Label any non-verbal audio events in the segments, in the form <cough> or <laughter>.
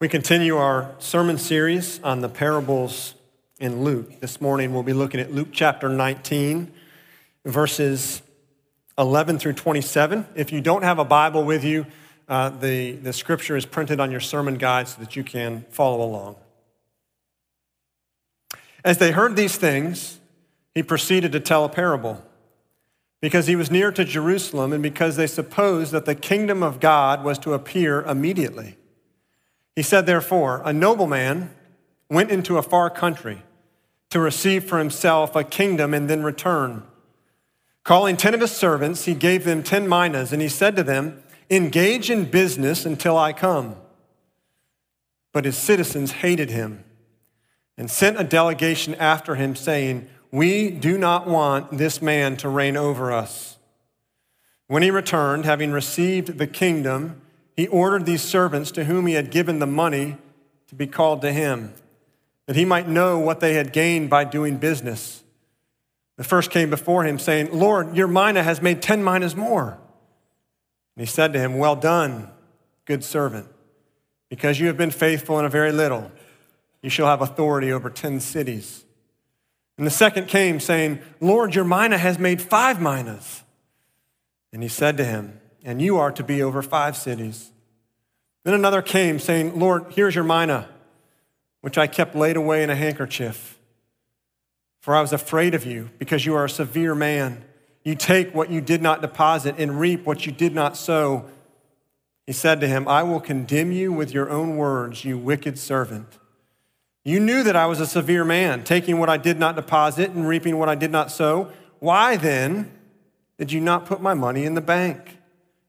We continue our sermon series on the parables in Luke. This morning we'll be looking at Luke chapter 19, verses 11 through 27. If you don't have a Bible with you, uh, the, the scripture is printed on your sermon guide so that you can follow along. As they heard these things, he proceeded to tell a parable. Because he was near to Jerusalem and because they supposed that the kingdom of God was to appear immediately. He said, therefore, a nobleman went into a far country to receive for himself a kingdom and then return. Calling ten of his servants, he gave them ten minas, and he said to them, Engage in business until I come. But his citizens hated him and sent a delegation after him, saying, We do not want this man to reign over us. When he returned, having received the kingdom, he ordered these servants to whom he had given the money to be called to him, that he might know what they had gained by doing business. The first came before him, saying, Lord, your mina has made ten minas more. And he said to him, Well done, good servant. Because you have been faithful in a very little, you shall have authority over ten cities. And the second came, saying, Lord, your mina has made five minas. And he said to him, and you are to be over five cities. Then another came, saying, Lord, here's your mina, which I kept laid away in a handkerchief. For I was afraid of you, because you are a severe man. You take what you did not deposit and reap what you did not sow. He said to him, I will condemn you with your own words, you wicked servant. You knew that I was a severe man, taking what I did not deposit and reaping what I did not sow. Why then did you not put my money in the bank?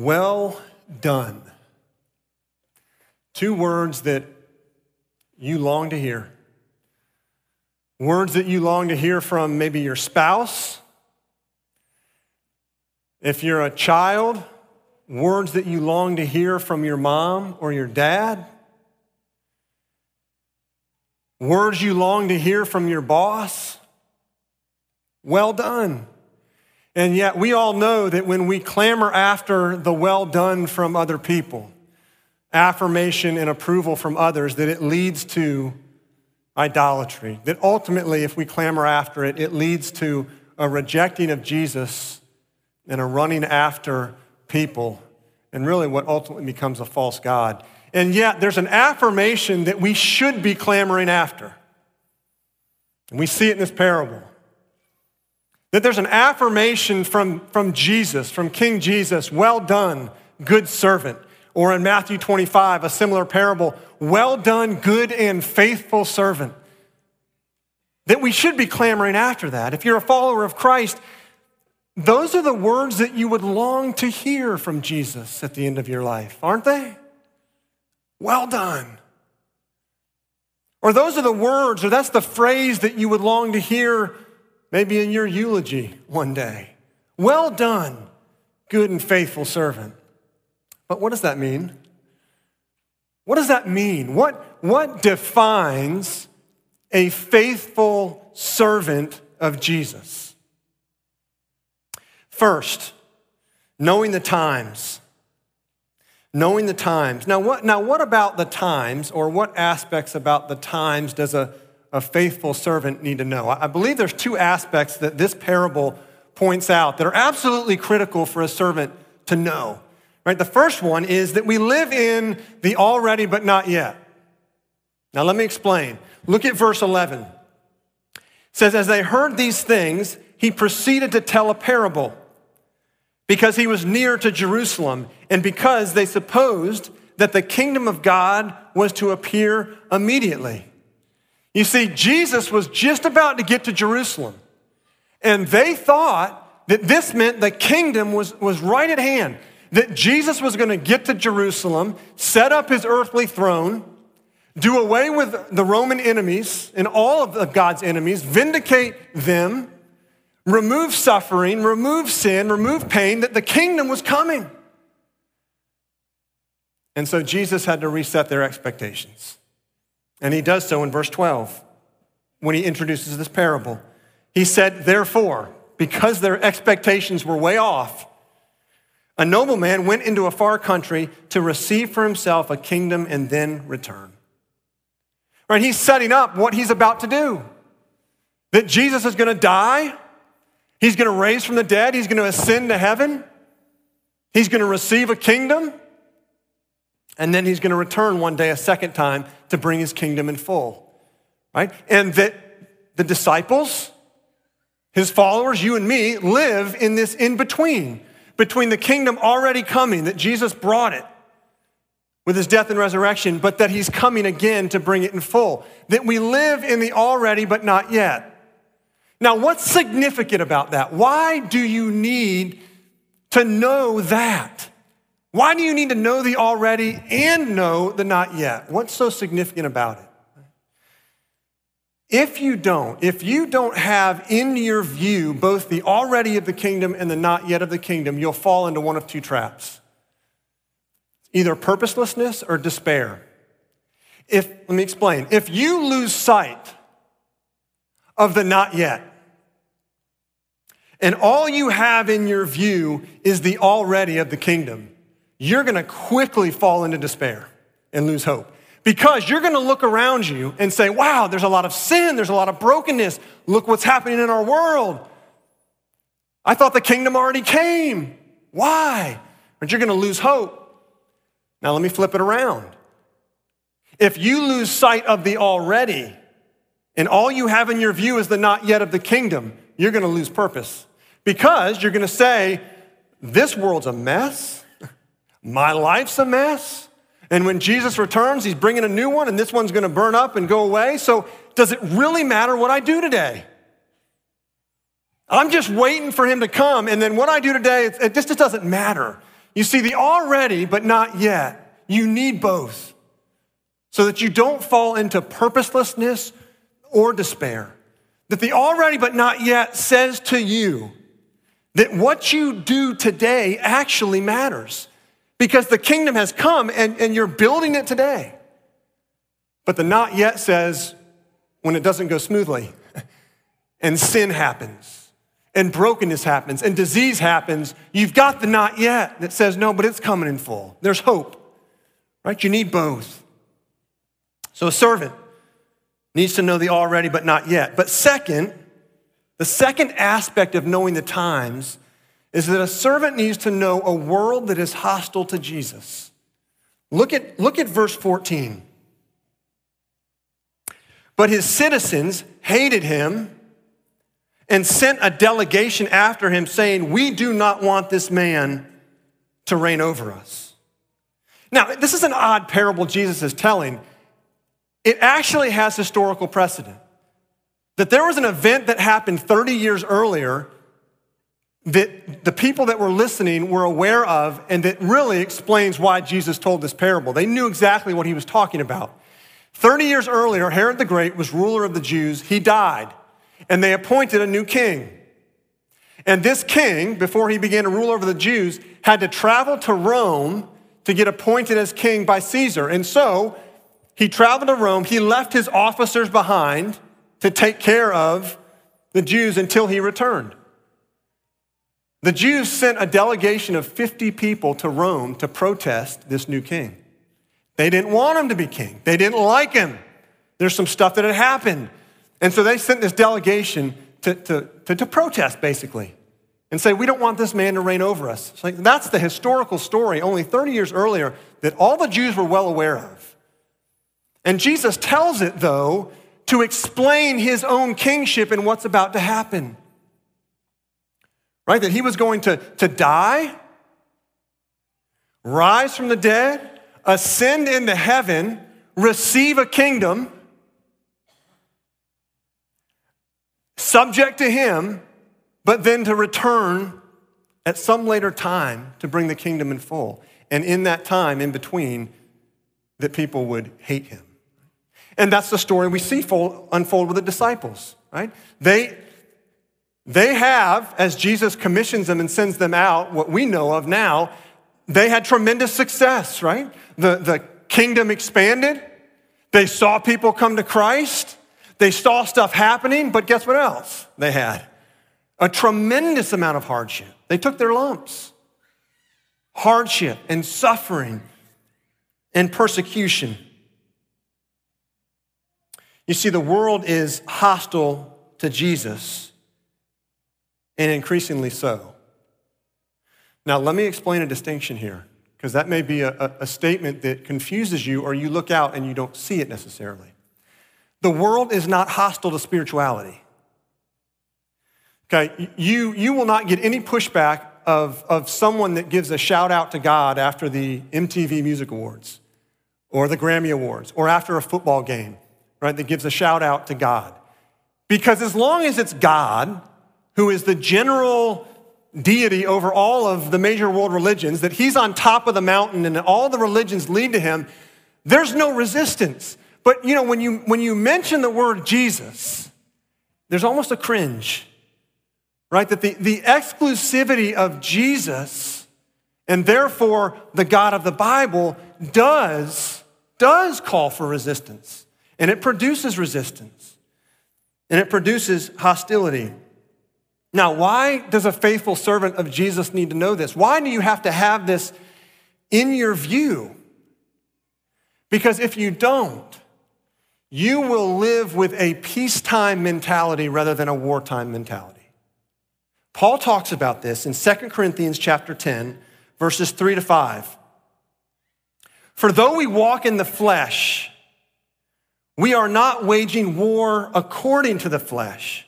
Well done. Two words that you long to hear. Words that you long to hear from maybe your spouse. If you're a child, words that you long to hear from your mom or your dad. Words you long to hear from your boss. Well done. And yet, we all know that when we clamor after the well done from other people, affirmation and approval from others, that it leads to idolatry. That ultimately, if we clamor after it, it leads to a rejecting of Jesus and a running after people, and really what ultimately becomes a false God. And yet, there's an affirmation that we should be clamoring after. And we see it in this parable. That there's an affirmation from, from Jesus, from King Jesus, well done, good servant. Or in Matthew 25, a similar parable, well done, good and faithful servant. That we should be clamoring after that. If you're a follower of Christ, those are the words that you would long to hear from Jesus at the end of your life, aren't they? Well done. Or those are the words, or that's the phrase that you would long to hear maybe in your eulogy one day. Well done, good and faithful servant. But what does that mean? What does that mean? What, what defines a faithful servant of Jesus? First, knowing the times. Knowing the times. Now what, now, what about the times, or what aspects about the times does a a faithful servant need to know? I believe there's two aspects that this parable points out that are absolutely critical for a servant to know. Right? The first one is that we live in the already but not yet. Now let me explain. Look at verse 11. It says as they heard these things, he proceeded to tell a parable because he was near to Jerusalem and because they supposed that the kingdom of God was to appear immediately. You see, Jesus was just about to get to Jerusalem, and they thought that this meant the kingdom was, was right at hand. that Jesus was going to get to Jerusalem, set up his earthly throne, do away with the Roman enemies and all of God's enemies, vindicate them, remove suffering, remove sin, remove pain, that the kingdom was coming. And so Jesus had to reset their expectations. And he does so in verse 12 when he introduces this parable. He said, Therefore, because their expectations were way off, a nobleman went into a far country to receive for himself a kingdom and then return. Right? He's setting up what he's about to do. That Jesus is going to die, he's going to raise from the dead, he's going to ascend to heaven, he's going to receive a kingdom, and then he's going to return one day a second time to bring his kingdom in full. Right? And that the disciples, his followers, you and me, live in this in between between the kingdom already coming, that Jesus brought it with his death and resurrection, but that he's coming again to bring it in full. That we live in the already but not yet. Now, what's significant about that? Why do you need to know that? Why do you need to know the already and know the not yet? What's so significant about it? If you don't, if you don't have in your view both the already of the kingdom and the not yet of the kingdom, you'll fall into one of two traps either purposelessness or despair. If, let me explain. If you lose sight of the not yet, and all you have in your view is the already of the kingdom, you're gonna quickly fall into despair and lose hope. Because you're gonna look around you and say, wow, there's a lot of sin, there's a lot of brokenness. Look what's happening in our world. I thought the kingdom already came. Why? But you're gonna lose hope. Now, let me flip it around. If you lose sight of the already, and all you have in your view is the not yet of the kingdom, you're gonna lose purpose. Because you're gonna say, this world's a mess, my life's a mess. And when Jesus returns, he's bringing a new one, and this one's going to burn up and go away. So, does it really matter what I do today? I'm just waiting for him to come, and then what I do today, it just, just doesn't matter. You see, the already, but not yet, you need both so that you don't fall into purposelessness or despair. That the already, but not yet says to you that what you do today actually matters because the kingdom has come and, and you're building it today. But the not yet says when it doesn't go smoothly <laughs> and sin happens and brokenness happens and disease happens, you've got the not yet that says, no, but it's coming in full. There's hope, right? You need both. So a servant needs to know the already, but not yet. But second, the second aspect of knowing the times is that a servant needs to know a world that is hostile to Jesus. Look at, look at verse 14. But his citizens hated him and sent a delegation after him, saying, We do not want this man to reign over us. Now, this is an odd parable Jesus is telling. It actually has historical precedent. That there was an event that happened 30 years earlier that the people that were listening were aware of and that really explains why Jesus told this parable. They knew exactly what he was talking about. 30 years earlier, Herod the Great was ruler of the Jews. He died, and they appointed a new king. And this king, before he began to rule over the Jews, had to travel to Rome to get appointed as king by Caesar. And so he traveled to Rome. He left his officers behind to take care of the Jews until he returned. The Jews sent a delegation of 50 people to Rome to protest this new king. They didn't want him to be king, they didn't like him. There's some stuff that had happened. And so they sent this delegation to, to, to, to protest, basically, and say, We don't want this man to reign over us. Like, that's the historical story, only 30 years earlier, that all the Jews were well aware of. And Jesus tells it, though, to explain his own kingship and what's about to happen right? That he was going to, to die, rise from the dead, ascend into heaven, receive a kingdom, subject to him, but then to return at some later time to bring the kingdom in full. And in that time, in between, that people would hate him. And that's the story we see unfold with the disciples, right? They, they have, as Jesus commissions them and sends them out, what we know of now, they had tremendous success, right? The, the kingdom expanded. They saw people come to Christ. They saw stuff happening, but guess what else they had? A tremendous amount of hardship. They took their lumps. Hardship and suffering and persecution. You see, the world is hostile to Jesus, and increasingly so. Now, let me explain a distinction here, because that may be a, a, statement that confuses you, or you look out and you don't see it necessarily. The world is not hostile to spirituality. Okay, you, you will not get any pushback of, of someone that gives a shout out to God after the MTV Music Awards or the Grammy Awards or after a football game, right, that gives a shout out to God. Because as long as it's God, who is the general deity over all of the major world religions, that he's on top of the mountain and all the religions lead to him, there's no resistance. But you know, when you when you mention the word Jesus, there's almost a cringe right? That the, the exclusivity of Jesus and therefore the God of the Bible does, does call for resistance. And it produces resistance. And it produces hostility. Now, why does a faithful servant of Jesus need to know this? Why do you have to have this in your view? Because if you don't, you will live with a peacetime mentality rather than a wartime mentality. Paul talks about this in 2 Corinthians chapter 10, verses 3 to 5. For though we walk in the flesh, we are not waging war according to the flesh.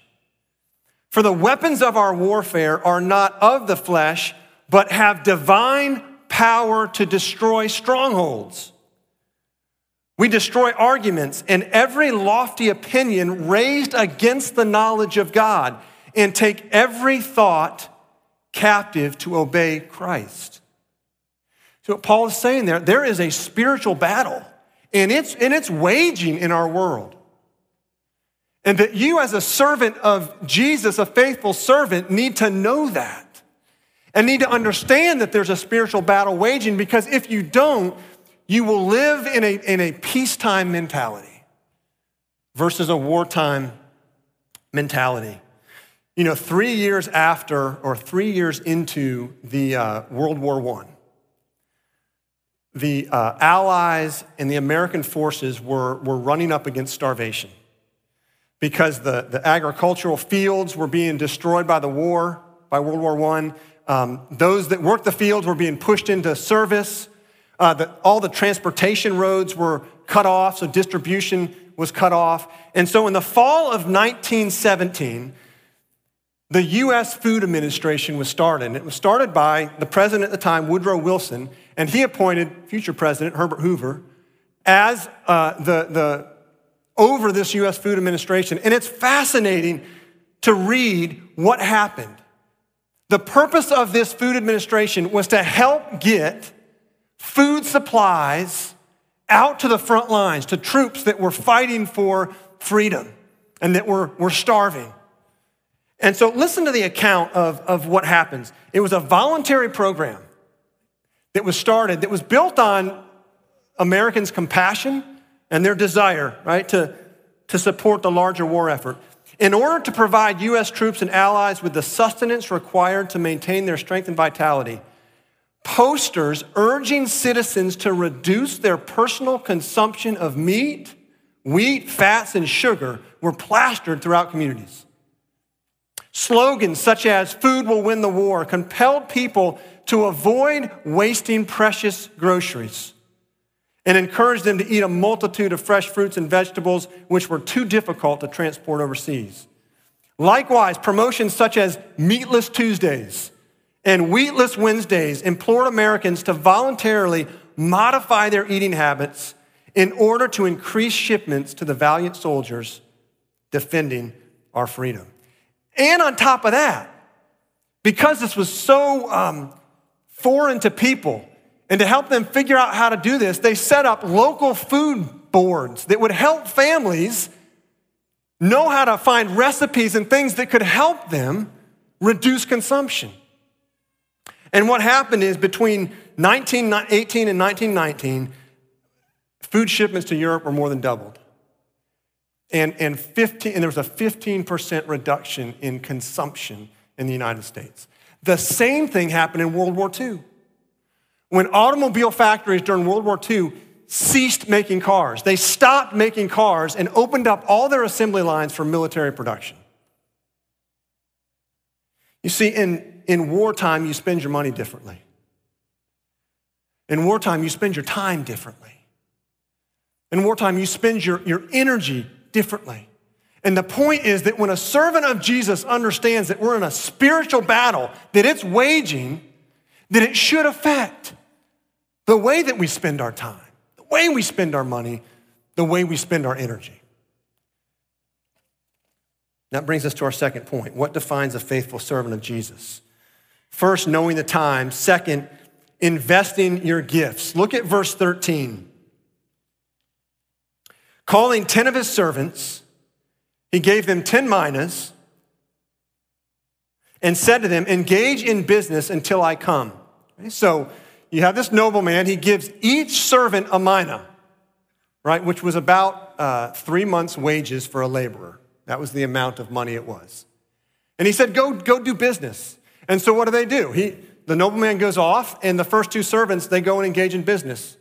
For the weapons of our warfare are not of the flesh, but have divine power to destroy strongholds. We destroy arguments and every lofty opinion raised against the knowledge of God and take every thought captive to obey Christ. So, what Paul is saying there, there is a spiritual battle, and it's, and it's waging in our world. And that you, as a servant of Jesus, a faithful servant, need to know that and need to understand that there's a spiritual battle waging because if you don't, you will live in a, in a peacetime mentality versus a wartime mentality. You know, three years after, or three years into the uh, World War I, the uh, Allies and the American forces were, were running up against starvation because the, the agricultural fields were being destroyed by the war, by World War I. Um, those that worked the fields were being pushed into service. Uh, the, all the transportation roads were cut off, so distribution was cut off. And so in the fall of 1917, the U.S. Food Administration was started. And it was started by the president at the time, Woodrow Wilson, and he appointed future president Herbert Hoover as uh, the, the over this U.S. Food Administration. And it's fascinating to read what happened. The purpose of this food administration was to help get food supplies out to the front lines, to troops that were fighting for freedom and that were, were starving. And so listen to the account of, of what happens. It was a voluntary program that was started, that was built on Americans' compassion and their desire, right, to, to support the larger war effort. In order to provide U.S. troops and allies with the sustenance required to maintain their strength and vitality, posters urging citizens to reduce their personal consumption of meat, wheat, fats, and sugar were plastered throughout communities. Slogans such as food will win the war compelled people to avoid wasting precious groceries and encouraged them to eat a multitude of fresh fruits and vegetables which were too difficult to transport overseas. Likewise, promotions such as Meatless Tuesdays and Wheatless Wednesdays implored Americans to voluntarily modify their eating habits in order to increase shipments to the valiant soldiers defending our freedom. And on top of that, because this was so um, foreign to people, and to help them figure out how to do this, they set up local food boards that would help families know how to find recipes and things that could help them reduce consumption. And what happened is between 1918 and 1919, food shipments to Europe were more than doubled. And, and, 15, and there was a 15% reduction in consumption in the United States. The same thing happened in World War II. When automobile factories during World War II ceased making cars, they stopped making cars and opened up all their assembly lines for military production. You see, in, in wartime, you spend your money differently. In wartime, you spend your time differently. In wartime, you spend your, your energy differently. And the point is that when a servant of Jesus understands that we're in a spiritual battle that it's waging, that it should affect the way that we spend our time, the way we spend our money, the way we spend our energy. That brings us to our second point. What defines a faithful servant of Jesus? First, knowing the time. Second, investing your gifts. Look at verse 13. Calling 10 of his servants, he gave them 10 minas and said to them, Engage in business until I come. So you have this nobleman, he gives each servant a mina, right, which was about uh, three months' wages for a laborer. That was the amount of money it was. And he said, Go, go do business. And so what do they do? He, the nobleman goes off, and the first two servants, they go and engage in business.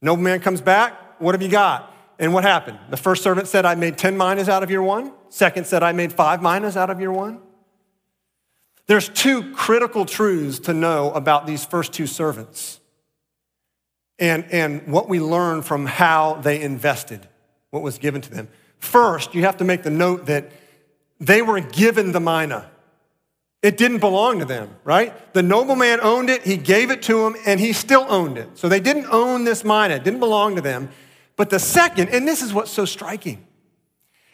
Nobleman comes back, What have you got? And what happened? The first servant said, I made 10 minas out of your one. Second said, I made five minas out of your one. There's two critical truths to know about these first two servants and, and what we learn from how they invested what was given to them. First, you have to make the note that they were given the mina. It didn't belong to them, right? The nobleman owned it, he gave it to him, and he still owned it. So they didn't own this mina, it didn't belong to them. But the second, and this is what's so striking,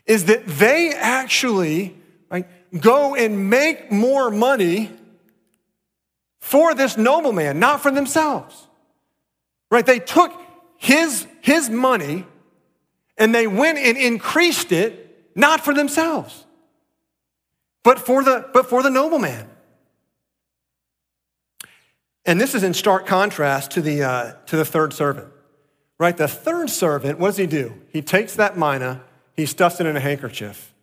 is that they actually right, go and make more money for this nobleman, not for themselves. Right? They took his, his money and they went and increased it, not for themselves, but for the, but for the nobleman. And this is in stark contrast to the, uh, to the third servant. Right? The third servant, what does he do? He takes that mina, he stuffs it in a handkerchief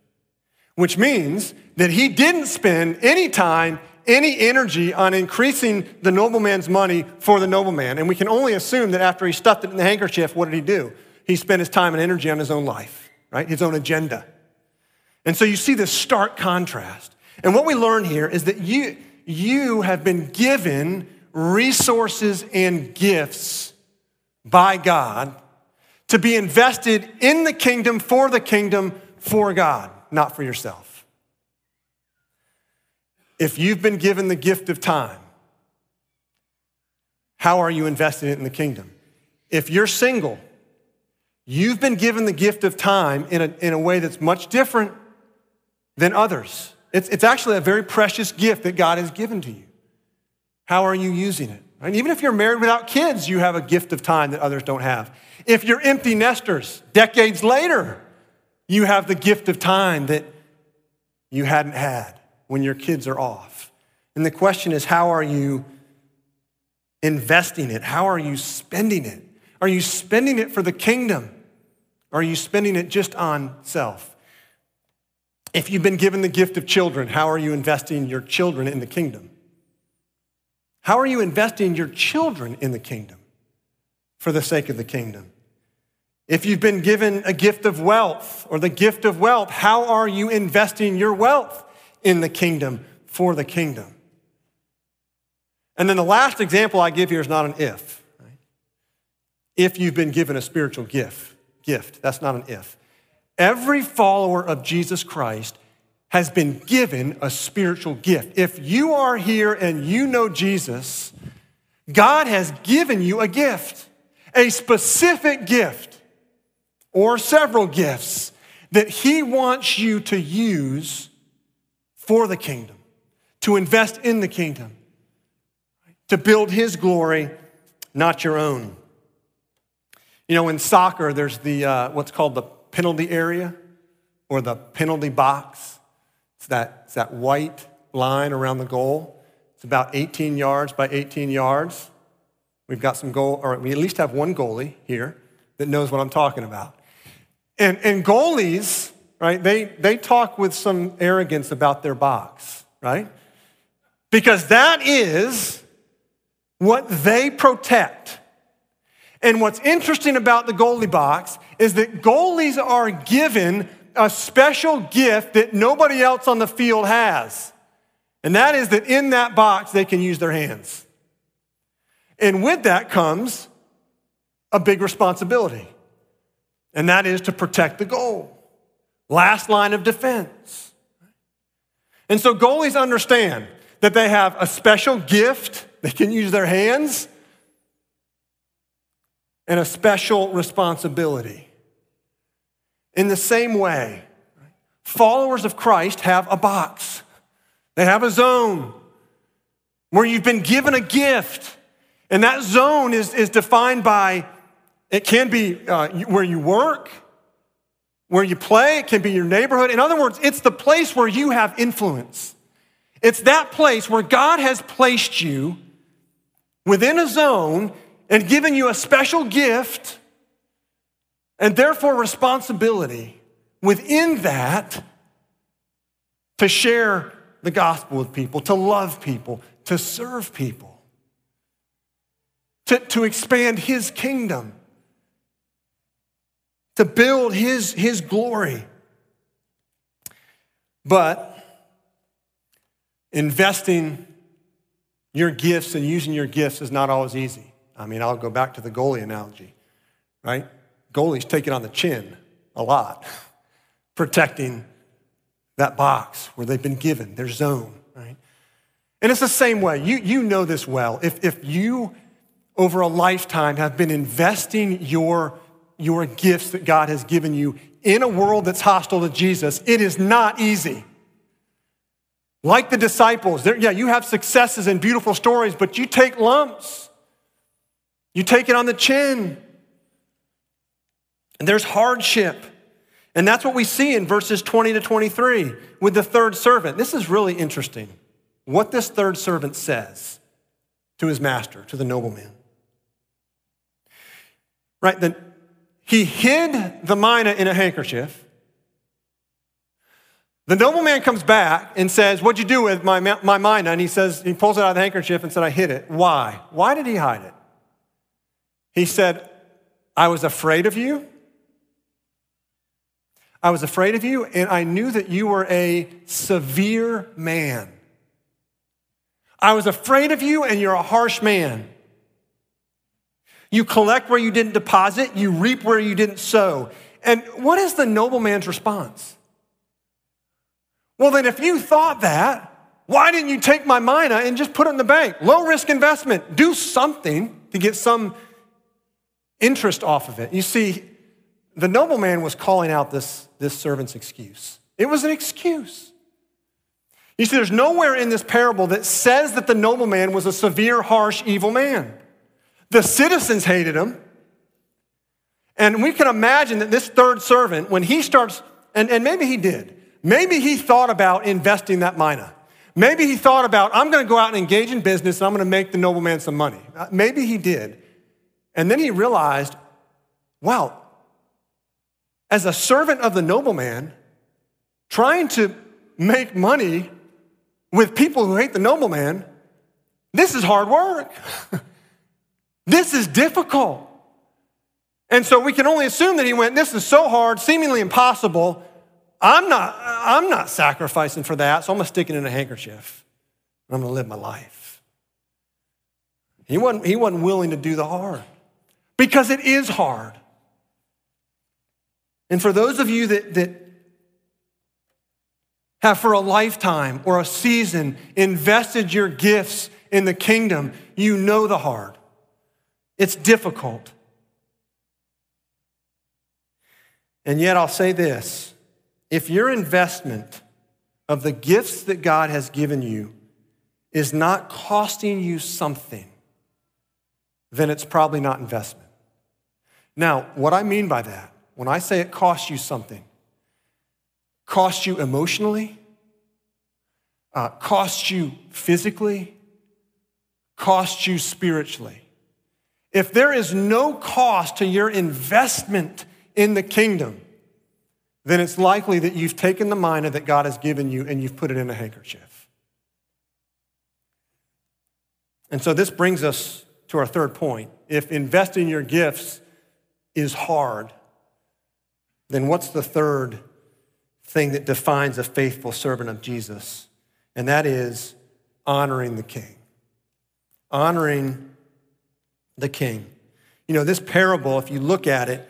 which means that he didn't spend any time, any energy on increasing the nobleman's money for the nobleman. And we can only assume that after he stuffed it in the handkerchief, what did he do? He spent his time and energy on his own life, right? His own agenda. And so you see this stark contrast. And what we learn here is that you, you have been given resources and gifts by God to be invested in the kingdom, for the kingdom, for God not for yourself. If you've been given the gift of time, how are you investing it in the kingdom? If you're single, you've been given the gift of time in a, in a way that's much different than others. It's, it's actually a very precious gift that God has given to you. How are you using it? And even if you're married without kids, you have a gift of time that others don't have. If you're empty nesters, decades later, you have the gift of time that you hadn't had when your kids are off. And the question is, how are you investing it? How are you spending it? Are you spending it for the kingdom? Or are you spending it just on self? If you've been given the gift of children, how are you investing your children in the kingdom? How are you investing your children in the kingdom for the sake of the kingdom? If you've been given a gift of wealth or the gift of wealth, how are you investing your wealth in the kingdom for the kingdom? And then the last example I give here is not an if. If you've been given a spiritual gift, gift, that's not an if. Every follower of Jesus Christ has been given a spiritual gift. If you are here and you know Jesus, God has given you a gift, a specific gift or several gifts that He wants you to use for the kingdom, to invest in the kingdom, to build his glory, not your own. You know, in soccer, there's the uh, what's called the penalty area or the penalty box. It's that, it's that white line around the goal. It's about 18 yards by 18 yards. We've got some goal, or we at least have one goalie here that knows what I'm talking about. And, and goalies, right, they, they talk with some arrogance about their box, right? Because that is what they protect. And what's interesting about the goalie box is that goalies are given a special gift that nobody else on the field has. And that is that in that box, they can use their hands. And with that comes a big responsibility, and that is to protect the goal. Last line of defense. And so goalies understand that they have a special gift, they can use their hands, and a special responsibility. In the same way, followers of Christ have a box, they have a zone where you've been given a gift. And that zone is, is defined by, it can be uh, where you work, where you play, it can be your neighborhood. In other words, it's the place where you have influence. It's that place where God has placed you within a zone and given you a special gift and therefore responsibility within that to share the gospel with people, to love people, to serve people, to, to expand his kingdom, to build his, his glory. But investing your gifts and using your gifts is not always easy. I mean, I'll go back to the goalie analogy, right? Goalies take it on the chin a lot, <laughs> protecting that box where they've been given, their zone, right? And it's the same way. You, you know this well. If, if you, over a lifetime, have been investing your, your gifts that God has given you in a world that's hostile to Jesus, it is not easy. Like the disciples, yeah, you have successes and beautiful stories, but you take lumps. You take it on the chin. And there's hardship. And that's what we see in verses 20 to 23 with the third servant. This is really interesting. What this third servant says to his master, to the nobleman. Right? That he hid the mina in a handkerchief. The nobleman comes back and says, What'd you do with my, my mina? And he says, He pulls it out of the handkerchief and said, I hid it. Why? Why did he hide it? He said, I was afraid of you I was afraid of you, and I knew that you were a severe man. I was afraid of you, and you're a harsh man. You collect where you didn't deposit, you reap where you didn't sow. And what is the nobleman's response? Well, then, if you thought that, why didn't you take my mina and just put it in the bank? Low risk investment. Do something to get some interest off of it. You see, the nobleman was calling out this, this servant's excuse. It was an excuse. You see, there's nowhere in this parable that says that the nobleman was a severe, harsh, evil man. The citizens hated him. And we can imagine that this third servant, when he starts, and, and maybe he did, maybe he thought about investing that mina. Maybe he thought about, I'm going to go out and engage in business and I'm going to make the nobleman some money. Uh, maybe he did. And then he realized, wow, as a servant of the nobleman, trying to make money with people who hate the nobleman, this is hard work. <laughs> this is difficult. And so we can only assume that he went, This is so hard, seemingly impossible. I'm not, I'm not sacrificing for that, so I'm gonna stick it in a handkerchief. And I'm gonna live my life. He wasn't, he wasn't willing to do the hard because it is hard. And for those of you that, that have for a lifetime or a season invested your gifts in the kingdom, you know the hard. It's difficult. And yet, I'll say this if your investment of the gifts that God has given you is not costing you something, then it's probably not investment. Now, what I mean by that, when I say it costs you something, costs you emotionally, uh, costs you physically, costs you spiritually. If there is no cost to your investment in the kingdom, then it's likely that you've taken the mina that God has given you and you've put it in a handkerchief. And so this brings us to our third point. If investing your gifts is hard, then what's the third thing that defines a faithful servant of Jesus? And that is honoring the king. Honoring the king. You know, this parable, if you look at it,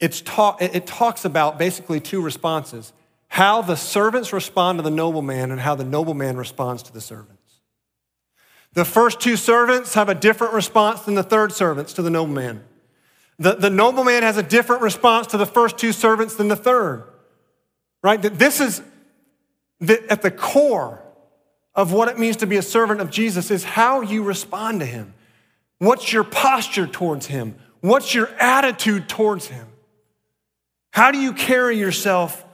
it's ta- it talks about basically two responses how the servants respond to the nobleman and how the nobleman responds to the servants. The first two servants have a different response than the third servants to the nobleman. The, the nobleman has a different response to the first two servants than the third, right? This is the, at the core of what it means to be a servant of Jesus is how you respond to him. What's your posture towards him? What's your attitude towards him? How do you carry yourself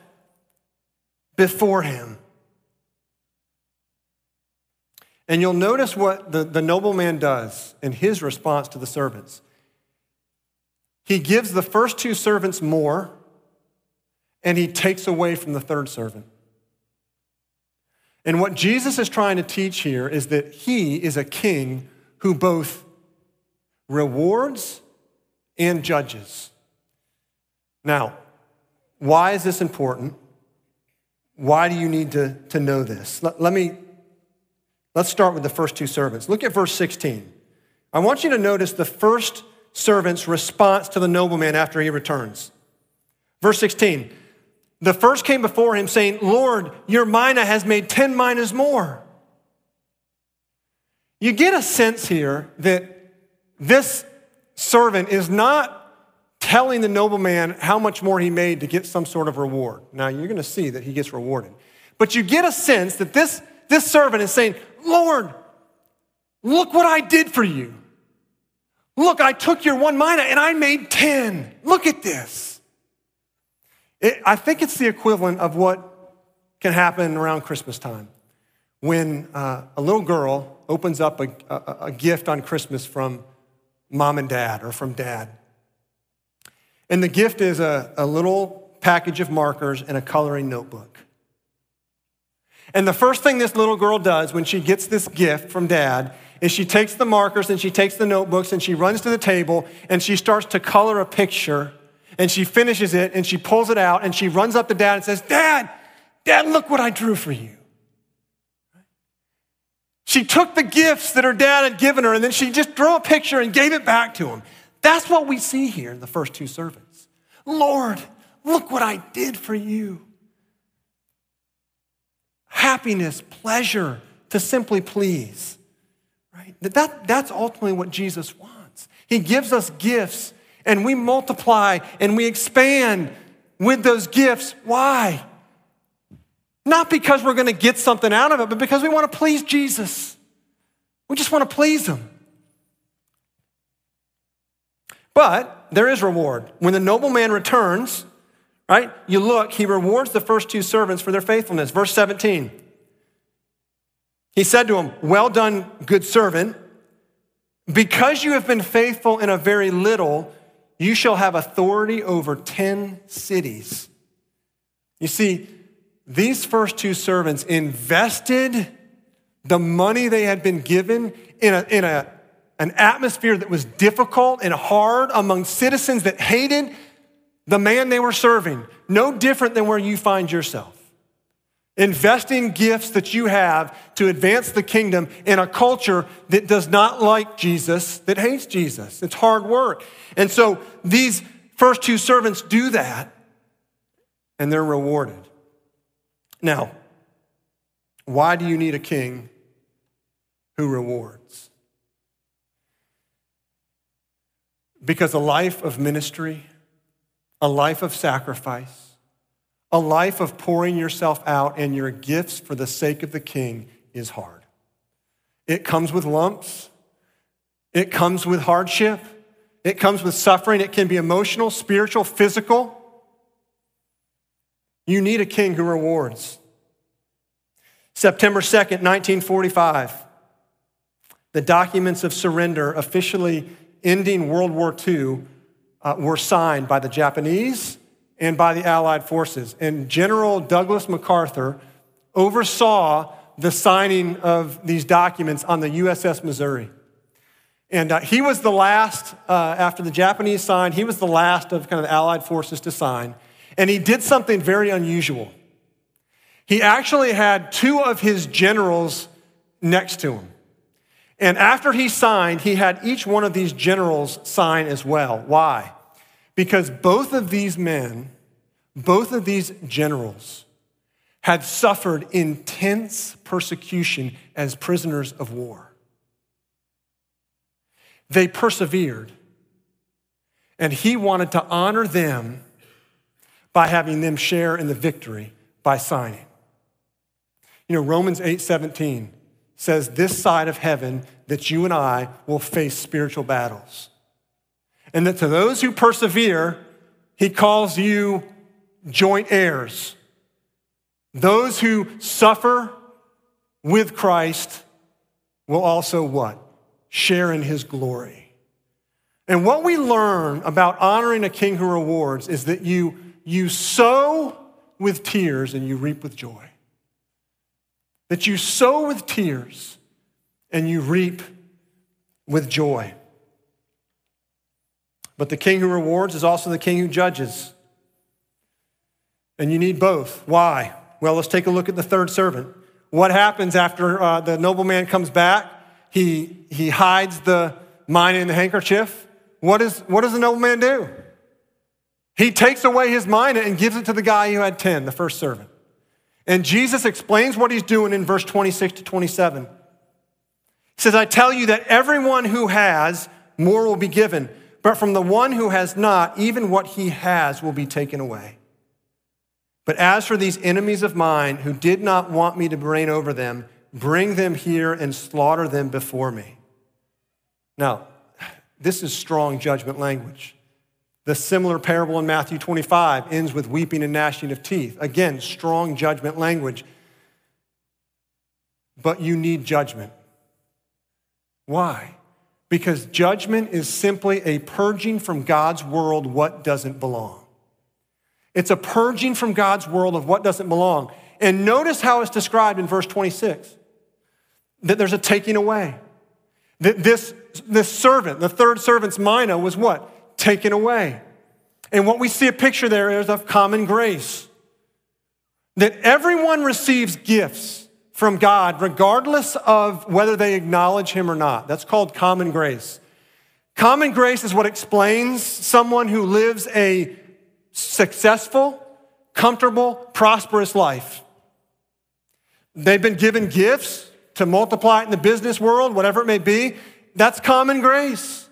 before him? And you'll notice what the, the nobleman does in his response to the servants. He gives the first two servants more, and he takes away from the third servant. And what Jesus is trying to teach here is that he is a king who both rewards and judges. Now, why is this important? Why do you need to, to know this? Let, let me, let's start with the first two servants. Look at verse 16. I want you to notice the first servant's response to the nobleman after he returns. Verse 16 The first came before him, saying, Lord, your mina has made 10 minas more. You get a sense here that this servant is not telling the nobleman how much more he made to get some sort of reward. Now, you're going to see that he gets rewarded. But you get a sense that this, this servant is saying, Lord, look what I did for you. Look, I took your one mina and I made 10. Look at this. It, I think it's the equivalent of what can happen around Christmas time when uh, a little girl opens up a, a, a gift on Christmas from mom and dad or from dad. And the gift is a, a little package of markers and a coloring notebook. And the first thing this little girl does when she gets this gift from dad is she takes the markers and she takes the notebooks and she runs to the table and she starts to color a picture and she finishes it and she pulls it out and she runs up to dad and says, Dad, Dad, look what I drew for you. She took the gifts that her dad had given her and then she just drew a picture and gave it back to him. That's what we see here in the first two servants. Lord, look what I did for you. Happiness, pleasure, to simply please. Right? That, that, that's ultimately what Jesus wants. He gives us gifts and we multiply and we expand with those gifts. Why? Not because we're going to get something out of it, but because we want to please Jesus. We just want to please Him. But there is reward. When the nobleman returns, right, you look, he rewards the first two servants for their faithfulness. Verse 17. He said to him, Well done, good servant. Because you have been faithful in a very little, you shall have authority over 10 cities. You see, these first two servants invested the money they had been given in a, in a an atmosphere that was difficult and hard among citizens that hated the man they were serving, no different than where you find yourself. Investing gifts that you have to advance the kingdom in a culture that does not like Jesus, that hates Jesus. It's hard work. And so these first two servants do that, and they're rewarded. Now, why do you need a king who rewards? Because a life of ministry, a life of sacrifice, a life of pouring yourself out and your gifts for the sake of the king is hard. It comes with lumps, it comes with hardship, it comes with suffering. It can be emotional, spiritual, physical. You need a king who rewards. September 2nd, 1945, the documents of surrender officially ending World War II uh, were signed by the Japanese and by the Allied forces. And General Douglas MacArthur oversaw the signing of these documents on the USS Missouri. And uh, he was the last, uh, after the Japanese signed, he was the last of kind of the Allied forces to sign. And he did something very unusual. He actually had two of his generals next to him. And after he signed, he had each one of these generals sign as well. Why? Because both of these men, both of these generals, had suffered intense persecution as prisoners of war. They persevered, and he wanted to honor them by having them share in the victory by signing. You know, Romans 8 17 says, This side of heaven, that you and I will face spiritual battles. And that to those who persevere, he calls you joint heirs. Those who suffer with Christ will also what? Share in his glory. And what we learn about honoring a king who rewards is that you, you sow with tears and you reap with joy that you sow with tears and you reap with joy. But the king who rewards is also the king who judges. And you need both. Why? Well, let's take a look at the third servant. What happens after uh, the nobleman comes back? He, he hides the mina in the handkerchief. What, is, what does the nobleman do? He takes away his mina and gives it to the guy who had 10, the first servant. And Jesus explains what he's doing in verse 26 to 27. He says, I tell you that everyone who has, more will be given, but from the one who has not, even what he has will be taken away. But as for these enemies of mine who did not want me to reign over them, bring them here and slaughter them before me. Now, this is strong judgment language. The similar parable in Matthew 25 ends with weeping and gnashing of teeth. Again, strong judgment language. But you need judgment. Why? Because judgment is simply a purging from God's world what doesn't belong. It's a purging from God's world of what doesn't belong. And notice how it's described in verse 26 that there's a taking away. That this, this servant, the third servant's mina, was what? taken away. And what we see a picture there is of common grace. That everyone receives gifts from God, regardless of whether they acknowledge Him or not. That's called common grace. Common grace is what explains someone who lives a successful, comfortable, prosperous life. They've been given gifts to multiply it in the business world, whatever it may be. That's common grace.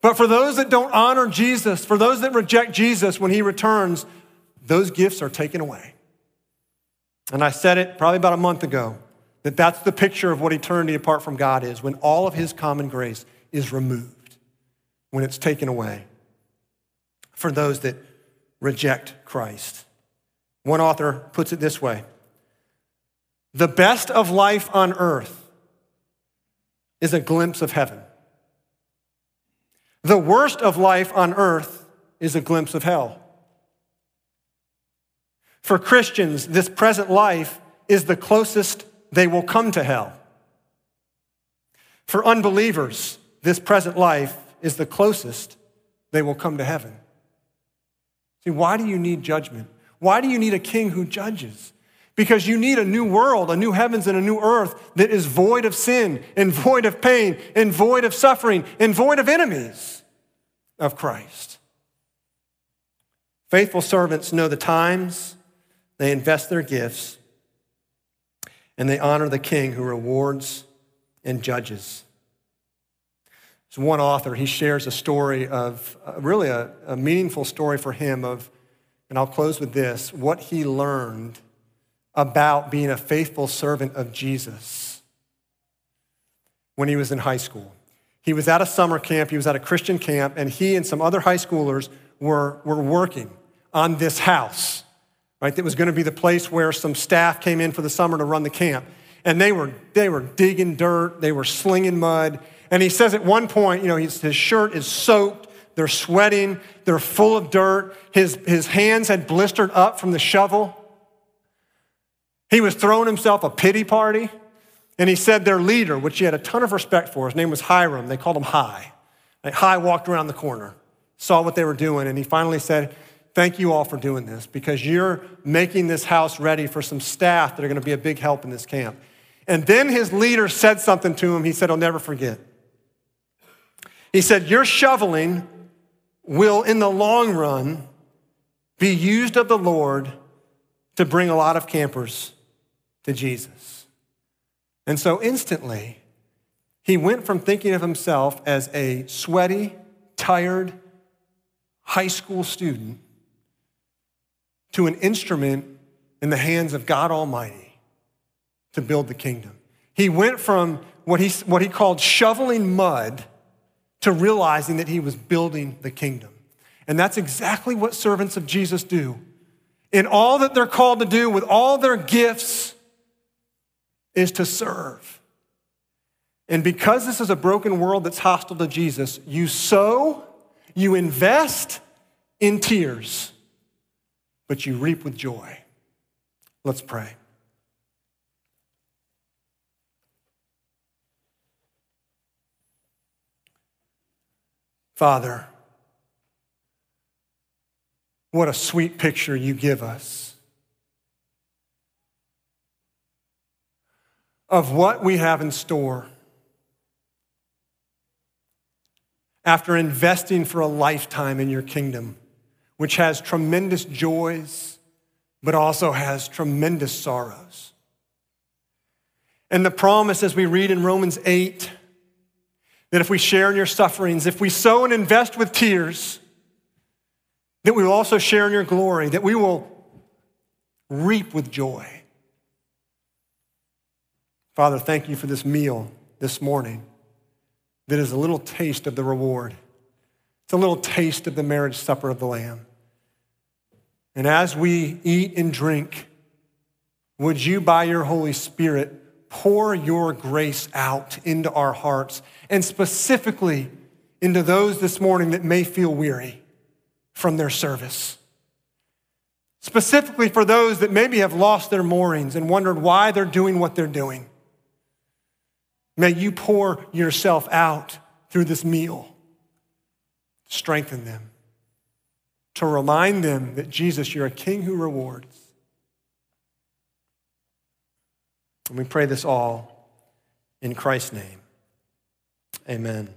But for those that don't honor Jesus, for those that reject Jesus when he returns, those gifts are taken away. And I said it probably about a month ago that that's the picture of what eternity apart from God is when all of his common grace is removed, when it's taken away for those that reject Christ. One author puts it this way The best of life on earth is a glimpse of heaven. The worst of life on earth is a glimpse of hell. For Christians, this present life is the closest they will come to hell. For unbelievers, this present life is the closest they will come to heaven. See, why do you need judgment? Why do you need a king who judges? Because you need a new world, a new heavens and a new earth that is void of sin and void of pain and void of suffering and void of enemies of Christ. Faithful servants know the times, they invest their gifts, and they honor the king who rewards and judges. There's one author, he shares a story of uh, really a, a meaningful story for him of, and I'll close with this, what he learned about being a faithful servant of Jesus when he was in high school. He was at a summer camp, he was at a Christian camp, and he and some other high schoolers were, were working on this house, right? That was going to be the place where some staff came in for the summer to run the camp. And they were, they were digging dirt, they were slinging mud. And he says at one point, you know, his, his shirt is soaked, they're sweating, they're full of dirt. His, his hands had blistered up from the shovel. He was throwing himself a pity party. And he said their leader, which he had a ton of respect for, his name was Hiram. They called him High. Like High walked around the corner, saw what they were doing, and he finally said, Thank you all for doing this because you're making this house ready for some staff that are going to be a big help in this camp. And then his leader said something to him he said, I'll never forget. He said, Your shoveling will, in the long run, be used of the Lord to bring a lot of campers to Jesus. And so instantly, he went from thinking of himself as a sweaty, tired high school student to an instrument in the hands of God Almighty to build the kingdom. He went from what he, what he called shoveling mud to realizing that he was building the kingdom. And that's exactly what servants of Jesus do. In all that they're called to do, with all their gifts, is to serve. And because this is a broken world that's hostile to Jesus, you sow, you invest in tears, but you reap with joy. Let's pray. Father, what a sweet picture you give us of what we have in store after investing for a lifetime in your kingdom, which has tremendous joys, but also has tremendous sorrows. And the promise, as we read in Romans 8, that if we share in your sufferings, if we sow and invest with tears, that we will also share in your glory, that we will reap with joy. Father, thank you for this meal this morning that is a little taste of the reward. It's a little taste of the marriage supper of the Lamb. And as we eat and drink, would you, by your Holy Spirit, pour your grace out into our hearts and specifically into those this morning that may feel weary from their service? Specifically for those that maybe have lost their moorings and wondered why they're doing what they're doing. May you pour yourself out through this meal. Strengthen them. To remind them that Jesus, you're a king who rewards. And we pray this all in Christ's name. Amen.